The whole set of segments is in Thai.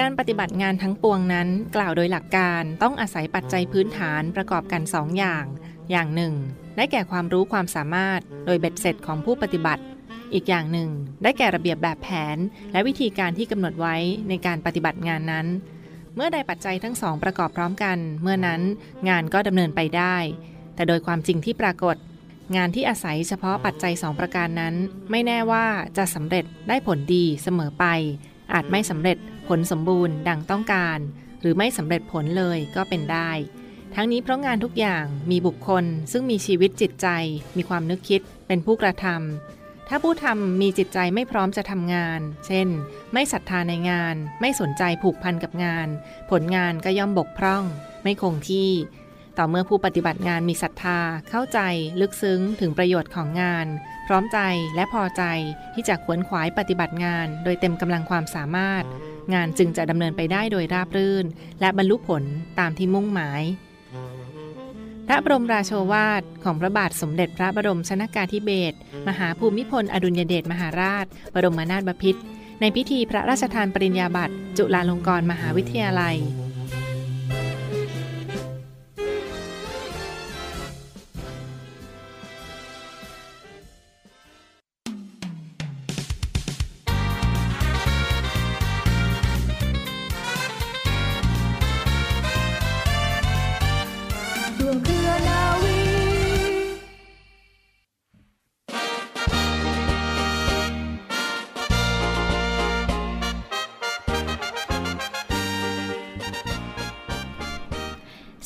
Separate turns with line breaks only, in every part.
การปฏิบัติงานทั้งปวงนั้น กล่าวโดยหลักการต้องอาศัยปัจจัยพื้นฐานประกอบกันสองอย่าง อย่างหนึ่ง ได้แก่ความรู้ความสามารถ โดยเบ็ดเสร็จของผู้ปฏิบัติ อีกอย่างหนึ่ง ได้แก่ระเบียบแบบแผน และวิธีการที่กำหนดไว้ในการปฏิบัติงานนั้น เมื่อใดปัจจัยทั้งสองประกอบพร้อมกัน เมื่อนั้นงานก็ดำเนินไปได้ แต่โดยความจริงที่ปรากฏ งานที่อาศัยเฉพาะปัจจัยสองประการนั้น ไม่แน่ว่าจะสำเร็จได้ผลดีเสมอไป อาจไม่สำเร็จ ผลสมบูรณ์ดังต้องการ หรือไม่สำเร็จผลเลยก็เป็นได้ ทั้งนี้เพราะงานทุกอย่างมีบุคคล ซึ่งมีชีวิตจิตใจ มีความนึกคิด เป็นผู้กระทำถ้าผู้ทำมีจิตใจไม่พร้อมจะทำงาน เช่น ไม่ศรัทธาในงาน ไม่สนใจผูกพันกับงาน ผลงานก็ย่อมบกพร่อง ไม่คงที่ ต่อเมื่อผู้ปฏิบัติงานมีศรัทธาเข้าใจ ลึกซึ้งถึงประโยชน์ของงาน ร้อมใจและพอใจที่จะขวนขวายปฏิบัติงาน โดยเต็มกำลังความสามารถ งานจึงจะดำเนินไปได้โดยราบรื่น และบรรลุผลตามที่มุ่งหมาย พระบรมราโชวาทของพระบาทสมเด็จพระบรมชนากาธิเบศรมหาภูมิพลอดุลยเดชมหาราช บรมนาถบพิตรในพิธีพระราชทานปริญญาบัตรจุฬาลงกรณ์มหาวิทยาลัย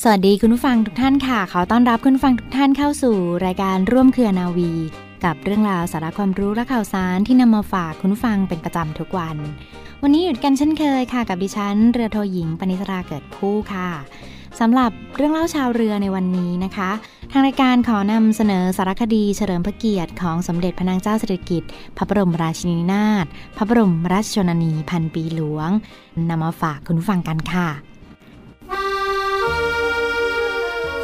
สวัสดีคุณผู้ฟังทุกท่านค่ะ ขอต้อนรับคุณผู้ฟังทุกท่านเข้าสู่รายการร่วมเครือนาวี กับเรื่องราวสาระความรู้และข่าวสารที่นำมาฝากคุณผู้ฟังเป็นประจำทุกวัน วันนี้หยุดกันเช่นเคยค่ะ กับดิฉันเรือโทหญิงปณิสราเกิดผู้ค่ะสำหรับเรื่องเล่าชาวเรือในวันนี้นะคะ ทางรายการขอนำเสนอสารคดีเฉลิมพระเกียรติของสมเด็จพระนางเจ้าสิริกิติ์พระบรมราชินีนาถพระบรมราชชนนีพันปีหลวงนำมาฝากคุณผู้ฟังกันค่ะ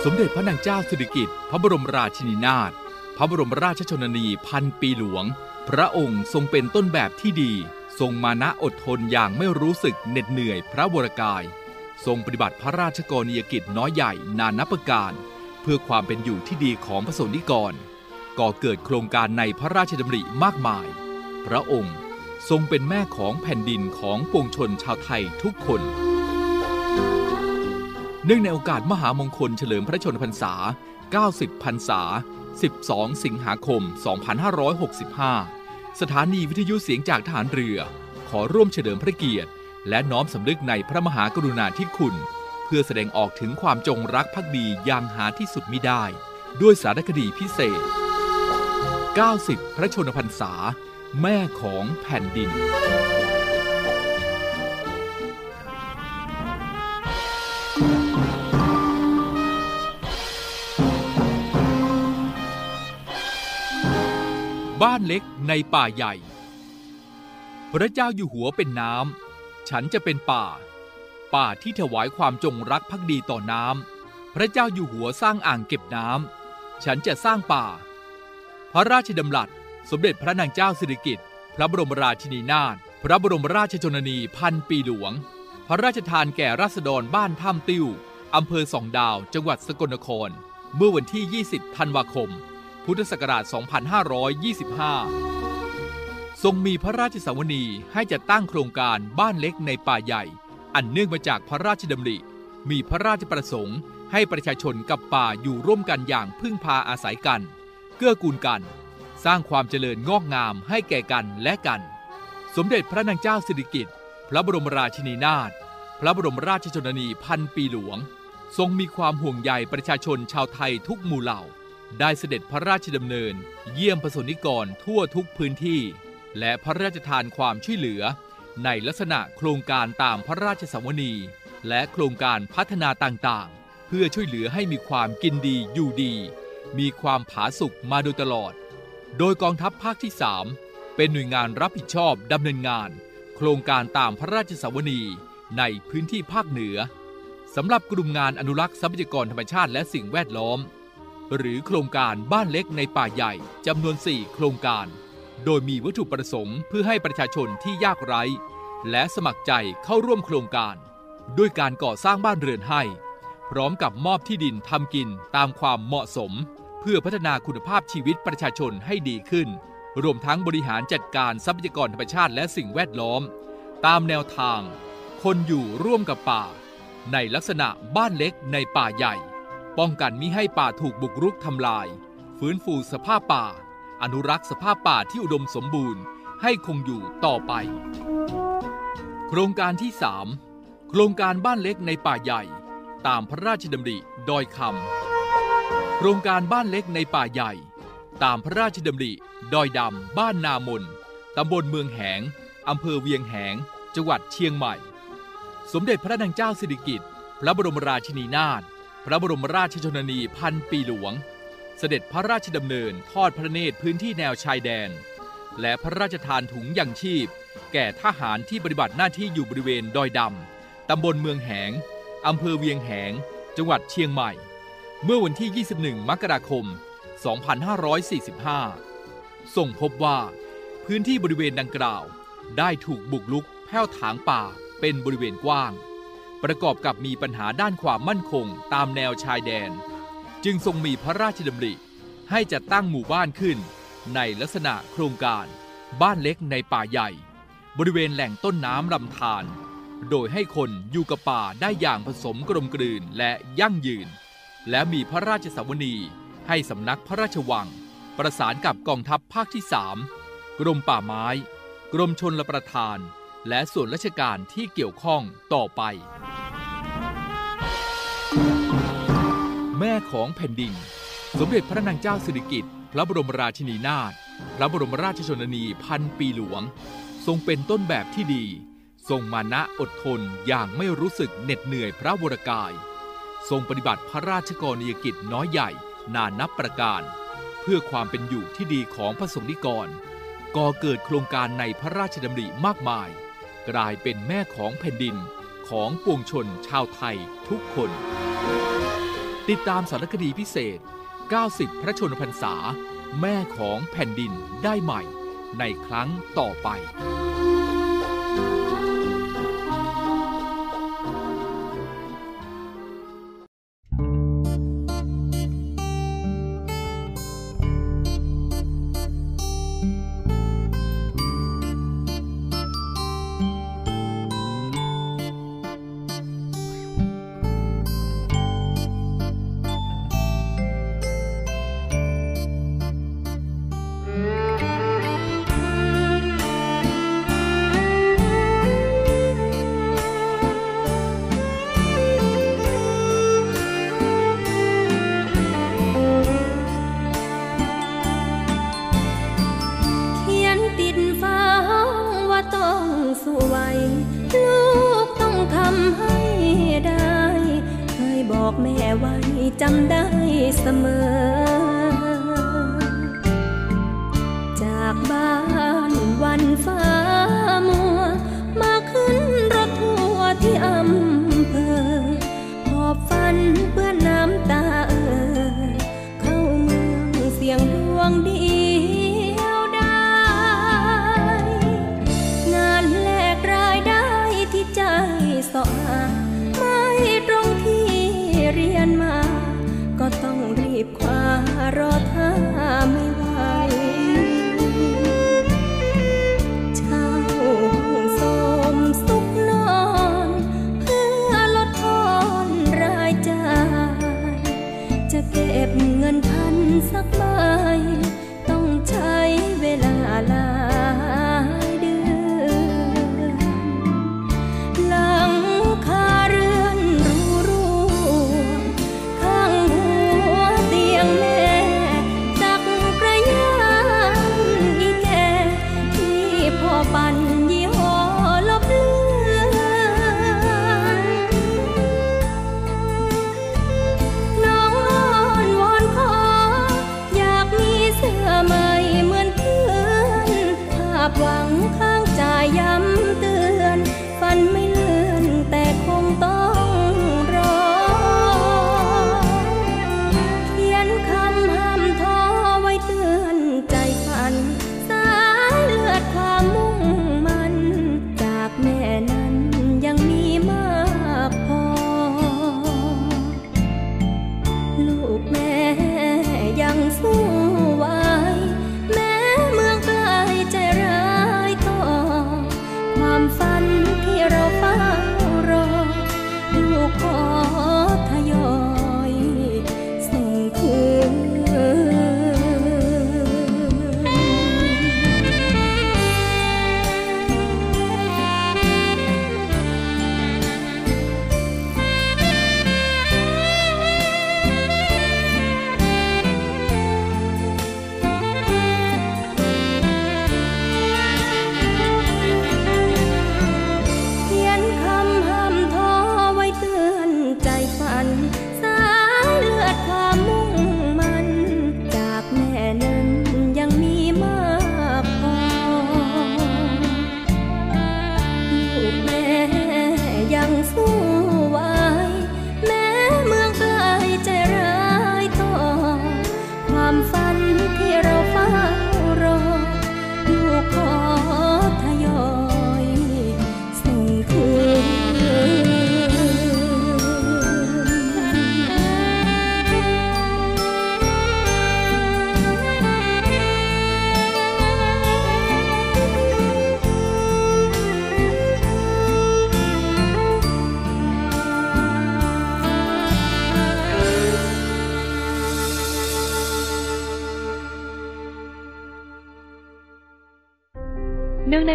สมเด็จพระนางเจ้าสิริกิติ์พระบรมราชินีนาถ พระบรมราชชนนีพันปีหลวง พระองค์ทรงเป็นต้นแบบที่ดี ทรงมานะอดทนอย่างไม่รู้สึกเหน็ดเหนื่อยพระวรกาย ทรงปฏิบัติพระราชกรณียกิจน้อยใหญ่นานับประการ เพื่อความเป็นอยู่ที่ดีของพระสนิกร ก่อเกิดโครงการในพระราชดำริมากมาย พระองค์ทรงเป็นแม่ของแผ่นดินของปวงชนชาวไทยทุกคน นื่องในโอกาสมหามงคลเฉลิมพระชนพรรษา 90 พรรษา 12 สิงหาคม 2565 สถานีวิทยุเสียงจากทหารเรือ ขอร่วมเฉลิมพระเกียรติ และน้อมสำนึกในพระมหากรุณาธิคุณ เพื่อแสดงออกถึงความจงรักภักดีอย่างหาที่สุดมิได้ ด้วยสารคดีพิเศษ 90 พระชนพรรษา แม่ของแผ่นดิน บ้านเล็กในป่าใหญ่ พระเจ้าอยู่หัวเป็นน้ำ ฉันจะเป็นป่า ป่าที่ถวายความจงรักภักดีต่อน้ำ พระเจ้าอยู่หัวสร้างอ่างเก็บน้ำ ฉันจะสร้างป่า พระราชดำรัส สมเด็จพระนางเจ้าสิริกิติ์ พระบรมราชินีนาถ พระบรมราชชนนีพันปีหลวง พระราชทานแก่ราษฎรบ้านถ้ำติ้วอำเภอสองดาว จังหวัดสกลนคร เมื่อวันที่ 20 ธันวาคม พุทธศักราช 2525 ทรงมีพระราชสวนีให้จัดตั้งโครงการบ้านเล็กในป่าใหญ่ อันเนื่องมาจากพระราชดำริ มีพระราชประสงค์ ให้ประชาชนกับป่าอยู่ร่วมกันอย่างพึ่งพาอาศัยกัน เกื้อกูลกัน สร้างความเจริญงอกงามให้แก่กันและกัน สมเด็จพระนางเจ้าสิริกิติ์พระบรมราชินีนาถพระบรมราชชนนีพันปีหลวง ทรงมีความห่วงใยประชาชนชาวไทยทุกหมู่เหล่า ได้เสด็จพระราชดำเนิน เยี่ยมประสนิกรทั่วทุกพื้นที่ และพระราชทานความช่วยเหลือ ในลักษณะโครงการตามพระราชสวนี และโครงการพัฒนาต่างๆ เพื่อช่วยเหลือให้มีความกินดีอยู่ดี มีความผาสุกมาโดยตลอด โดยกองทัพภาคที่ 3 เป็นหน่วยงานรับผิดชอบดำเนินงาน โครงการตามพระราชสวนีในพื้นที่ภาคเหนือสำหรับกลุ่มงานอนุรักษ์ทรัพยากรธรรมชาติและสิ่งแวดล้อม หรือโครงการบ้านเล็กในป่าใหญ่จำนวน 4 โครงการ โดยมีวัตถุประสงค์เพื่อให้ประชาชนที่ยากไร้ และสมัครใจเข้าร่วมโครงการ ด้วยการก่อสร้างบ้านเรือนให้ พร้อมกับมอบที่ดินทำกินตามความเหมาะสม เพื่อพัฒนาคุณภาพชีวิตประชาชนให้ดีขึ้น รวมทั้งบริหารจัดการทรัพยากรธรรมชาติและสิ่งแวดล้อม ตามแนวทาง คนอยู่ร่วมกับป่า ในลักษณะบ้านเล็กในป่าใหญ่ ป้องกันมิให้ป่าถูกบุกรุกทำลาย ฟื้นฟูสภาพป่า อนุรักษ์สภาพป่าที่อุดมสมบูรณ์ ให้คงอยู่ต่อไป โครงการที่ 3 โครงการบ้านเล็กในป่าใหญ่ ตามพระราชดำริดอยคำโครงการบ้านเล็กในป่าใหญ่ ตามพระราชดำริดอยดำบ้านนามนตำบลเมืองแหงอำเภอเวียงแหง จังหวัดเชียงใหม่ สมเด็จพระนางเจ้าสิริกิติ์พระบรมราชินีนาถ พระบรมราชชนนีพันปีหลวง เสด็จพระราชดำเนินทอดพระเนตรพื้นที่แนวชายแดน และพระราชทานถุงยังชีพ แก่ทหารที่ปฏิบัติหน้าที่อยู่บริเวณดอยดำตำบลเมืองแหงอำเภอเวียงแหง จังหวัดเชียงใหม่ เมื่อวันที่ 21 มกราคม 2545 ส่งพบว่า พื้นที่บริเวณดังกล่าว ได้ถูกบุกลุกแผ้วถางป่าเป็นบริเวณกว้าง ประกอบกับมีปัญหาด้านความมั่นคงตามแนวชายแดน จึงทรงมีพระราชดำริ ให้จัดตั้งหมู่บ้านขึ้น ในลักษณะโครงการ บ้านเล็กในป่าใหญ่ บริเวณแหล่งต้นน้ำลำธารโดยให้คนอยู่กับป่าได้อย่างผสมกลมกลืนและยั่งยืน และมีพระราชสวนีให้สำนักพระราชวัง ประสานกับกองทัพภาคที่3กรมป่าไม้ กรมชนละประทาน และส่วนราชการที่เกี่ยวข้องต่อไป แม่ของแผ่นดิน สมเด็จพระนางเจ้าสิริกิติ์พระบรมราชินีนาถพระบรมราชชนนีพันปีหลวง ทรงเป็นต้นแบบที่ดี ทรงมานะอดทนอย่างไม่รู้สึกเหน็ดเหนื่อยพระวรกาย ทรงปฏิบัติพระราชกรณียกิจน้อยใหญ่นานับประการ เพื่อความเป็นอยู่ที่ดีของพระสงฆ์นิกรก่อเกิดโครงการในพระราชดำริมากมาย กลายเป็นแม่ของแผ่นดินของปวงชนชาวไทยทุกคน ติดตามสารคดีพิเศษ 90 พระชนมพรรษา แม่ของแผ่นดินได้ใหม่ ในครั้งต่อไป
บอกแม่ไว้จำได้เสมอ จากบ้านวันฟ้า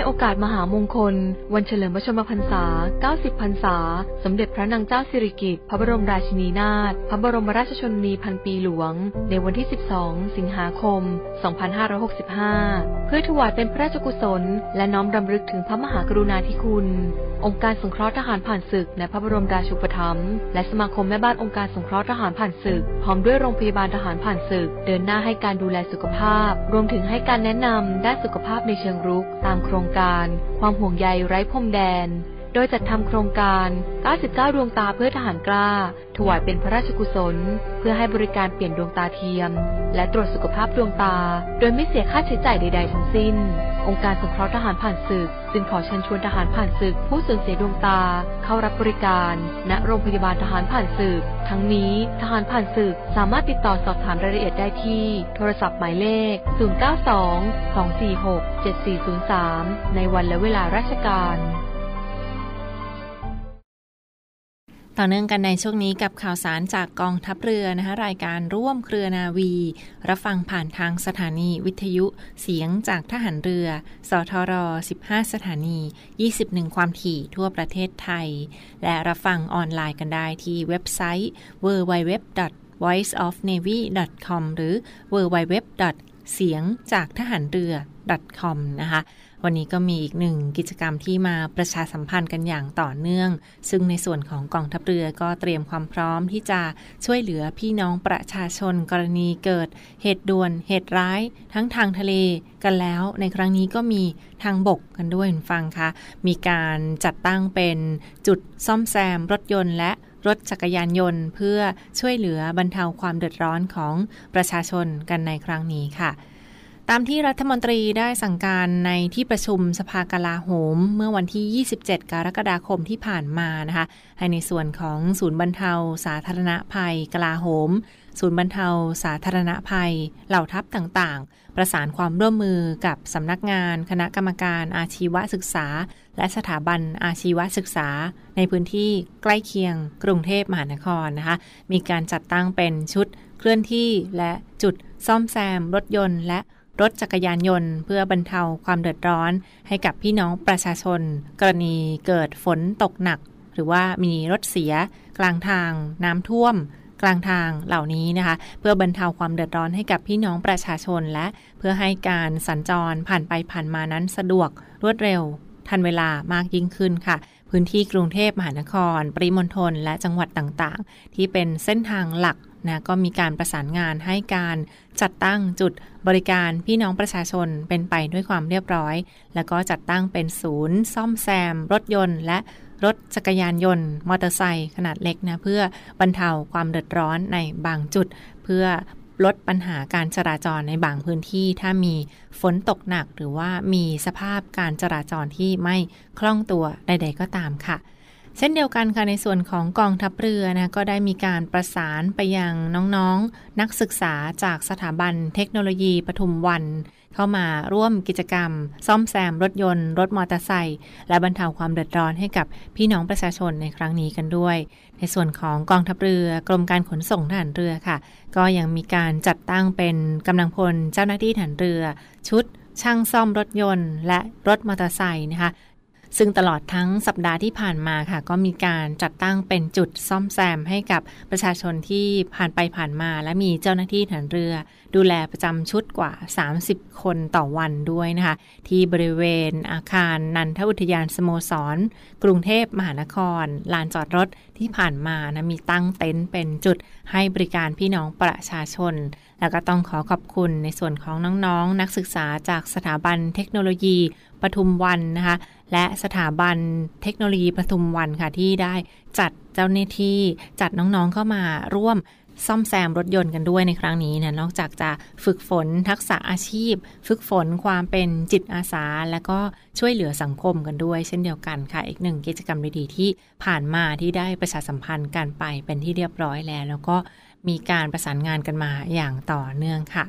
โอกาสมหามงคล วันเฉลิมพระชนมพรรษา 90 พรรษา สมเด็จพระนางเจ้าสิริกิติ์ พระบรมราชินีนาถ พระบรมราชชนนีพันปีหลวง ในวันที่ 12 สิงหาคม 2565 เพื่อถวายเป็นพระราชกุศล และน้อมรำลึกถึงพระมหากรุณาธิคุณ องค์การสงเคราะห์ทหารผ่านศึกในพระบรมราชูปถัมภ์ และสมาคมแม่บ้านองค์การสงเคราะห์ทหารผ่านศึก พร้อมด้วยโรงพยาบาลทหารผ่านศึก เดินหน้าให้การดูแลสุขภาพ รวมถึงให้การแนะนำด้านสุขภาพในเชิงรุกตามโครงการ ความห่วงใยไร้พรมแดน โดยจัดทำโครงการ 99 ดวงตาเพื่อทหารกล้า ถวายเป็นพระราชกุศล เพื่อให้บริการเปลี่ยนดวงตาเทียม และตรวจสุขภาพดวงตา โดยไม่เสียค่าใช้จ่ายใด ๆ ทั้งสิ้น องค์การสงเคราะห์ทหารผ่านศึก จึงขอเชิญชวนทหารผ่านศึก ผู้สูญเสียดวงตา เข้ารับบริการ ณ โรงพยาบาลทหารผ่านศึก ทั้งนี้ทหารผ่านศึกสามารถติดต่อสอบถามรายละเอียดได้ที่ โทรศัพท์หมายเลข 092 246 7403 ในวันและเวลาราชการ
ต่อเนื่องกันในช่วงนี้กับข่าวสารจากกองทัพเรือนะคะรายการร่วมเครือนาวี รับฟังผ่านทางสถานีวิทยุเสียงจากทหารเรือ สทร 15 สถานี 21 ความถี่ทั่วประเทศไทย และรับฟังออนไลน์กันได้ที่เว็บไซต์ www voiceofnavy.com หรือ www เสียงจากทหารเรือ .com นะคะ วันนี้ก็มีอีกหนึ่งกิจกรรมที่มาประชาสัมพันธ์กันอย่างต่อเนื่อง ซึ่งในส่วนของกองทัพเรือก็เตรียมความพร้อมที่จะช่วยเหลือพี่น้องประชาชนกรณีเกิด เหตุด่วน เหตุร้าย ทั้งทางทะเลกันแล้ว ในครั้งนี้ก็มีทางบกกันด้วยคุณฟังคะมีการจัดตั้งเป็นจุดซ่อมแซมรถยนต์และรถจักรยานยนต์ เพื่อช่วยเหลือบรรเทาความเดือดร้อนของประชาชนกันในครั้งนี้ค่ะ ตามที่รัฐมนตรีได้สั่งการในที่ประชุมสภากลาโหม เมื่อวันที่ 27 กรกฎาคมที่ผ่านมานะคะให้ในส่วนของศูนย์บรรเทาสาธารณภัยกลาโหม ศูนย์บรรเทาสาธารณภัย เหล่าทัพต่างๆ ประสานความร่วมมือกับสำนักงาน คณะกรรมการอาชีวศึกษา และสถาบันอาชีวศึกษา ในพื้นที่ใกล้เคียงกรุงเทพมหานครนะคะมีการจัดตั้งเป็นชุดเคลื่อนที่และจุดซ่อมแซมรถยนต์และ รถจักรยานยนต์ เพื่อบรรเทาความเดือดร้อน ให้กับพี่น้องประชาชน กรณีเกิดฝนตกหนัก หรือว่ามีรถเสีย กลางทาง น้ำท่วม กลางทางเหล่านี้นะคะ เพื่อบรรเทาความเดือดร้อนให้กับพี่น้องประชาชนและเพื่อให้การสัญจรผ่านไปผ่านมานั้นสะดวกรวดเร็ว ทันเวลามากยิ่งขึ้นค่ะพื้นที่กรุงเทพมหานคร ปริมณฑลและจังหวัดต่างๆ ที่เป็นเส้นทางหลัก นะก็มีการประสานงานให้การจัดตั้งจุดบริการพี่น้องประชาชนเป็นไปด้วยความเรียบร้อย แล้วก็จัดตั้งเป็นศูนย์ ซ่อมแซม รถยนต์ และรถจักรยานยนต์ มอเตอร์ไซค์ขนาดเล็กนะเพื่อบรรเทาความเดือดร้อนในบางจุด เพื่อลดปัญหาการจราจรในบางพื้นที่ ถ้ามีฝนตกหนักหรือว่ามีสภาพการจราจรที่ไม่คล่องตัวใด ๆ ก็ตามค่ะ เช่นเดียวกันค่ะในส่วนของกองทัพเรือนะก็ได้มีการประสานไปยังน้องๆนนักศึกษาจากสถาบันเทคโนโลยีปทุมวัน เข้ามาร่วมกิจกรรม ซ่อมแซมรถยนต์ รถมอเตอร์ไซค์และบรรเทาความเดือดร้อนให้กับพี่น้องประชาชนในครั้งนี้กันด้วย ในส่วนของกองทัพเรือกรมการขนส่งทหารเรือค่ะ ก็ยังมีการจัดตั้งเป็นกำลังพลเจ้าหน้าที่ทหารเรือ ชุดช่างซ่อมรถยนต์และรถมอเตอร์ไซค์นะคะ ซึ่งตลอดทั้งสัปดาห์ที่ผ่านมาค่ะ ก็มีการจัดตั้งเป็นจุดซ่อมแซมให้กับประชาชนที่ผ่านไปผ่านมา และมีเจ้าหน้าที่ฐานเรือ ดูแลประจำชุดกว่า 30 คนต่อวันด้วยนะคะ ที่บริเวณอาคารนันทอุทยานสโมสร กรุงเทพมหานคร ลานจอดรถที่ผ่านมานะมีตั้งเต็นท์เป็นจุดให้บริการพี่น้องประชาชน แล้วก็ต้องขอขอบคุณในส่วนของน้องๆนนักศึกษาจากสถาบันเทคโนโลยีปทุมวันนะคะ และสถาบันเทคโนโลยีปทุมวันค่ะที่ได้จัดเจ้าหน้าที่จัดน้องๆเข้ามาร่วมซ่อมแซมรถยนต์กันด้วยในครั้งนี้นะนอกจากจะฝึกฝนทักษะอาชีพ ฝึกฝนความเป็นจิตอาสา และก็ช่วยเหลือสังคมกันด้วย เช่นเดียวกันค่ะ อีกหนึ่งกิจกรรมดีๆที่ผ่านมาที่ได้ประชาสัมพันธ์กันไปเป็นที่เรียบร้อยแล้ว แล้วก็ มีการประสานงานกันมาอย่างต่อเนื่องค่ะ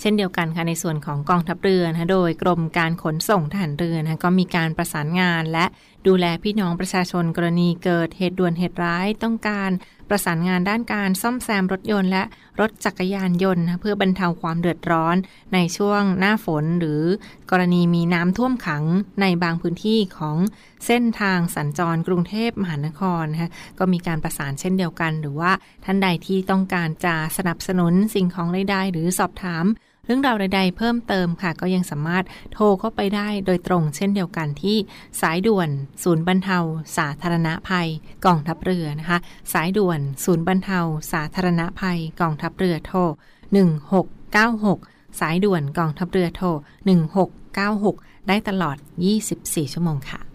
เช่นเดียวกันค่ะในส่วนของกองทัพเรือนะโดยกรมการขนส่งทหารเรือนะก็มีการประสานงานและดูแลพี่น้องประชาชนกรณีเกิดเหตุด่วนเหตุร้ายต้องการ ประสานงานด้านการซ่อมแซมรถยนต์และรถจักรยานยนต์เพื่อบรรเทาความเดือดร้อนในช่วงหน้าฝนหรือกรณีมีน้ำท่วมขังในบางพื้นที่ของเส้นทางสัญจรกรุงเทพมหานครนะคะก็มีการประสานเช่นเดียวกัน หรือว่าท่านใดที่ต้องการจะสนับสนุนสิ่งของใดๆหรือสอบถาม เรื่องราวใดๆ เพิ่มเติมค่ะ ก็ยังสามารถโทรเข้าไปได้โดยตรงเช่นเดียวกันที่สายด่วน ศูนย์บรรเทา สาธารณภัยกองทัพเรือนะคะ สายด่วน ศูนย์บรรเทา สาธารณภัยกองทัพเรือโทร 1696 สายด่วนกองทัพเรือโทร 1696 ได้ตลอด 24 ชั่วโมงค่ะ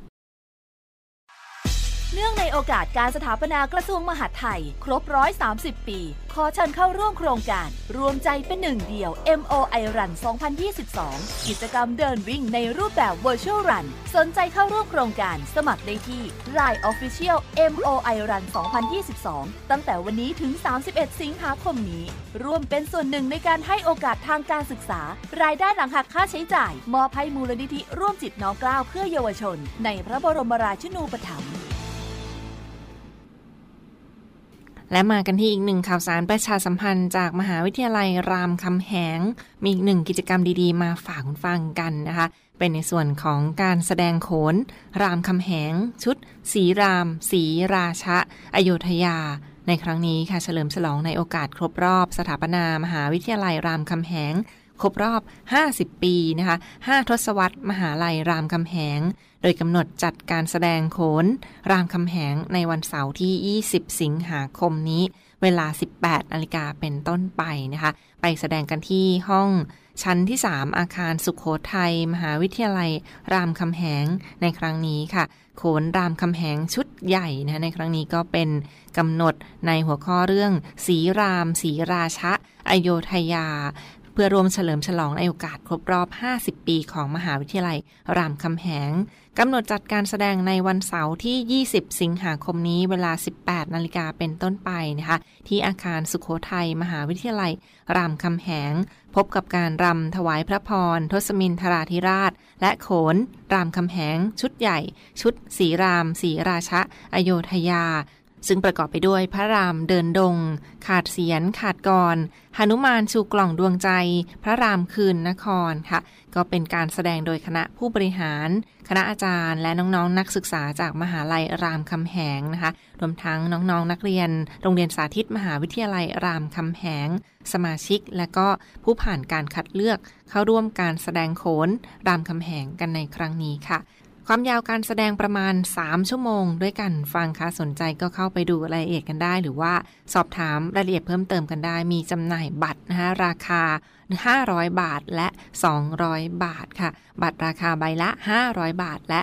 เนื่องในโอกาสการสถาปนากระทรวงมหาดไทย ครบร้อย30 ปี ขอเชิญเข้าร่วมโครงการ รวมใจเป็นหนึ่งเดียว MOI Run 2022 กิจกรรมเดินวิ่งในรูปแบบ Virtual Run สนใจเข้าร่วมโครงการสมัครได้ที่ Line Official MOI Run 2022 ตั้งแต่วันนี้ถึง 31 สิงหาคมนี้ ร่วมเป็นส่วนหนึ่งในการให้โอกาสทางการศึกษา รายได้หลังหักค่าใช้จ่าย มอบให้มูลนิธิร่วมจิตน้องกล้าวเพื่อเยาวชน ในพระบรมราชินูปถัมภ์
และมากันที่อีกหนึ่งข่าวสารประชาสัมพันธ์จากมหาวิทยาลัยรามคำแหง มีอีกหนึ่งกิจกรรมดีๆ มาฝากคุณฟังกันนะคะ เป็นในส่วนของการแสดงโขน รามคำแหง ชุด สีราม สีราชะ อโยธยา ในครั้งนี้ค่ะเฉลิมฉลองในโอกาสครบรอบ สถาปนามหาวิทยาลัยรามคำแหง ครบรอบ 50 ปีนะคะ 5 ทศวรรษ มหาลัยรามคำแหง โดยกำหนดจัดการแสดงโขน รามคำแหงในวันเสาร์ที่ 20 สิงหาคมนี้ เวลา 18นาฬิกาเป็นต้นไปนะคะ ไปแสดงกันที่ห้องชั้นที่ 3 อาคารสุขโขทัย มหาวิทยาลัย รามคำแหงในครั้งนี้ค่ะ โขนรามคำแหงชุดใหญ่นะในครั้งนี้ก็เป็นกำหนดในหัวข้อเรื่อง สีราม สีราชะ อโยธยา พื่อรวมเฉลิมฉลองในโอกาสครบรอบ 50 ปีของมหาวิทยาลัยรามคำแหงกำหนดจัดการแสดงในวันเสาร์ที่ 20 สิงหาคมนี้เวลา 18 นาฬิกาเป็นต้นไปนะคะ ที่อาคารสุขโขทัยมหาวิทยาลัย รามคำแหง พบกับการรำถวายพระพร ทศมินทราธิราช และโขน รามคำแหง ชุดใหญ่ ชุดสีราม สีราชะ อโยธยา ซึ่งประกอบไปด้วยพระรามเดินดง ขาดเสียน ขาดกรหนุมานชูกล่องดวงใจ พระรามคืนนครค่ะ ก็เป็นการแสดงโดยคณะผู้บริหาร คณะอาจารย์ และน้องๆนนักศึกษาจากมหาลัยรามคำแหงนะคะ รวมทั้งน้องๆนนักเรียน โรงเรียนสาธิตมหาวิทยาลัยรามคำแหง สมาชิก และก็ผู้ผ่านการคัดเลือกเข้าร่วมการแสดงโขนรามคำแหงกันในครั้งนี้ค่ะ ความยาวการแสดงประมาณ 3 ชั่วโมง ด้วยกันฟังค่ะสนใจก็เข้าไปดูรายละเอียดกันได้ หรือว่าสอบถามรายละเอียดเพิ่มเติมกันได้ มีจำหน่ายบัตรนะคะราคา 500 บาทและ 200 บาทค่ะ บัตรราคาใบละ 500 บาทและ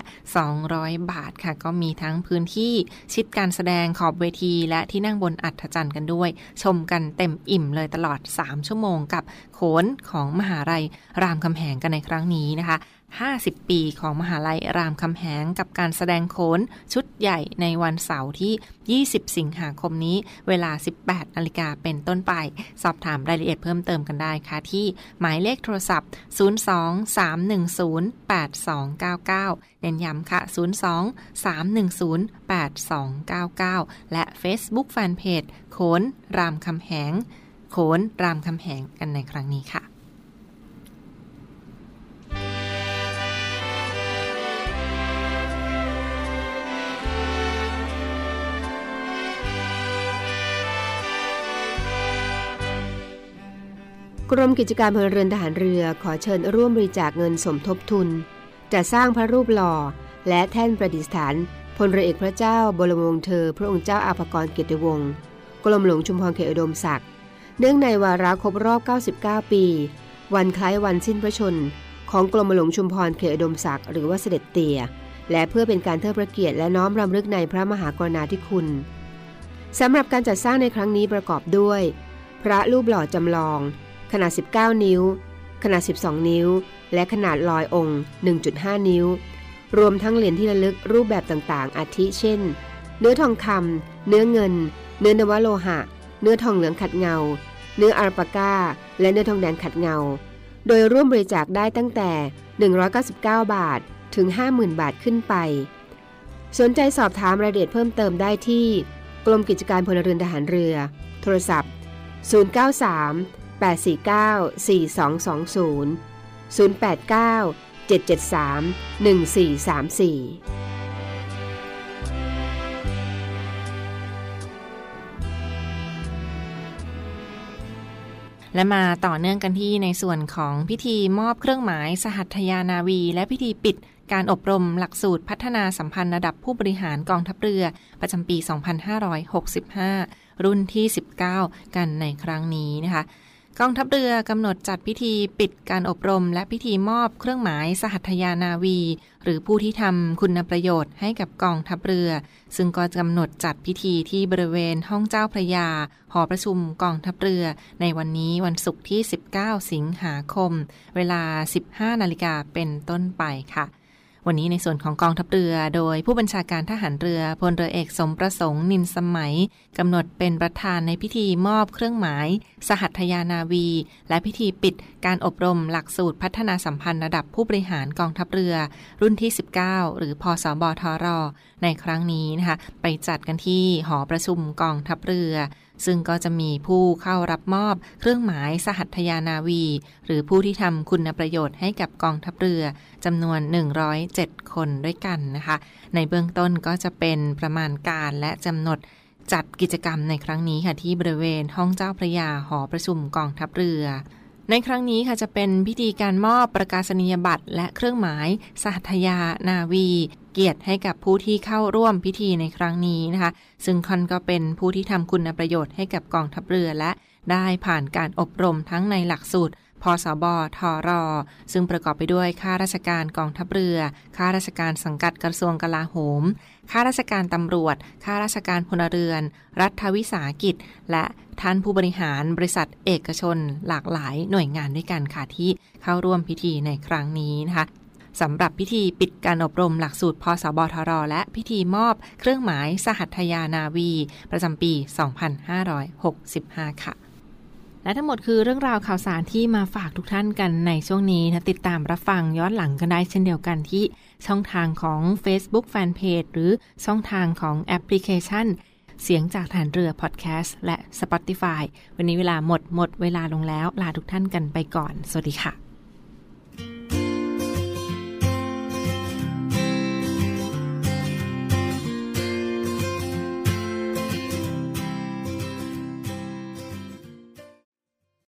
200 บาทค่ะ ก็มีทั้งพื้นที่ชิดการแสดงขอบเวที และที่นั่งบนอัฐจันทร์กันด้วย ชมกันเต็มอิ่มเลยตลอด 3 ชั่วโมงกับโขนของมหาลัยรามคำแหงกันในครั้งนี้นะคะ 50 ปีของมหาลัยรามคำแหงกับการแสดงโขนชุดใหญ่ในวันเสาร์ที่ 20 สิงหาคมนี้ เวลา 18นาฬิกาเป็นต้นไป สอบถามรายละเอียดเพิ่มเติมกันได้ค่ะ ที่หมายเลขโทรศัพท์ 023108299 เน้นย้ำค่ะ 023108299 และ Facebook Fanpage โขนรามคำแหง โขนรามคำแหงกันในครั้งนี้ค่ะ
กรมกิจการพลเรือนทหารเรือขอเชิญร่วมบริจาคเงินสมทบทุนจะสร้างพระรูปหล่อ และแท่นประดิษฐานพลเรือเอกพระเจ้าบรมวงศ์เธอ พระองค์เจ้าอาภากรเกียรติวงศ์กรมหลวงชุมพรเขตอุดมศักดิ์เนื่องในวาระครบรอบ 99 ปี วันคล้ายวันสิ้นพระชน ของกรมหลวงชุมพรเขตอุดมศักดิ์หรือว่าเสด็จเตี่ยและเพื่อเป็นการเทิดพระเกียรติและน้อมรำลึกในพระมหากรณาธิคุณสำหรับการจัดสร้างในครั้งนี้ประกอบด้วย พระรูปหล่อจำลอง ขนาด 19 นิ้ว ขนาด 12 นิ้ว และขนาดลอยองค์ 1.5 นิ้ว รวมทั้งเหรียญที่ระลึกรูปแบบต่างๆ อาทิเช่น เนื้อทองคำเนื้อเงิน เนื้อนวโลหะ เนื้อทองเหลืองขัดเงา เนื้ออาร์ปาก้า และเนื้อทองแดงขัดเงา โดยร่วมบริจาคได้ตั้งแต่ 199 บาท ถึง 50,000 บาทขึ้นไป สนใจสอบถามรายละเอียดเพิ่มเติมได้ที่ กรมกิจการพลเรือนทหารเรือ โทรศัพท์ 093 849 4220 089 773 1434
และมาต่อเนื่องกันที่ในส่วนของพิธีมอบเครื่องหมายสหัตยานาวี และพิธีปิดการอบรมหลักสูตรพัฒนาสัมพันธ์ระดับผู้บริหารกองทัพเรือ ประจำปี 2565 รุ่นที่ 19 กันในครั้งนี้นะคะ กองทัพเรือกำหนดจัดพิธีปิดการอบรม และพิธีมอบเครื่องหมายสหัตยานาวี หรือผู้ที่ทำคุณประโยชน์ให้กับกองทัพเรือ ซึ่งก็กำหนดจัดพิธีที่บริเวณห้องเจ้าพระยา หอประชุมกองทัพเรือ ในวันนี้วันศุกร์ที่ 19 สิงหาคม เวลา 15 นาฬิกาเป็นต้นไปค่ะ วันนี้ในส่วนของกองทัพเรือ โดยผู้บัญชาการทหารเรือพลเรือเอกสมประสงค์นินสมัยกำหนดเป็นประธานในพิธีมอบเครื่องหมาย สหัตยานาวี และพิธีปิดการอบรมหลักสูตรพัฒนาสัมพันธ์ระดับผู้บริหารกองทัพเรือ รุ่นที่ 19 หรือพศบทรในครั้งนี้นะคะไปจัดกันที่หอประชุมกองทัพเรือ ซึ่งก็จะมีผู้เข้ารับมอบเครื่องหมายสหัตยานาวี หรือผู้ที่ทำคุณประโยชน์ให้กับกองทัพเรือจำนวน 107 คนด้วยกันนะคะ ในเบื้องต้นก็จะเป็นประมาณการและจำหนดจัดกิจกรรมในครั้งนี้ค่ะที่บริเวณห้องเจ้าพระยาหอประชุมกองทัพเรือ ในครั้งนี้ค่ะจะเป็นพิธีการมอบประกาศนียบัตรและเครื่องหมายสหัตยานาวี เกียรติให้กับผู้ที่เข้าร่วมพิธีในครั้งนี้นะคะ ซึ่งคอนก็เป็นผู้ที่ทำคุณประโยชน์ให้กับกองทัพเรือและได้ผ่านการอบรมทั้งในหลักสูตรพสบทร ซึ่งประกอบไปด้วยข้าราชการกองทัพเรือ ข้าราชการสังกัดกระทรวงกลาโหม ข้าราชการตำรวจ ข้าราชการพลเรือน รัฐวิสาหกิจ และท่านผู้บริหารบริษัทเอกชน หลากหลายหน่วยงานด้วยกันค่ะที่เข้าร่วมพิธีในครั้งนี้นะคะ สำหรับพิธีปิดการอบรมหลักสูตรพสบทร และพิธีมอบเครื่องหมายสหัตยานาวี ประจำปี 2565 ค่ะและทั้งหมดคือเรื่องราวข่าวสารที่มาฝากทุกท่านกันในช่วงนี้นะติดตามรับฟังย้อนหลังกันได้เช่นเดียวกันที่ช่องทางของ Facebook Fanpage หรือช่องทางของแอปพลิเคชัน เสียงจากฐานเรือพอดแคสต์และ Spotify วันนี้เวลาหมดหมดเวลาลงแล้ว ลาทุกท่านกันไปก่อน สวัสดีค่ะ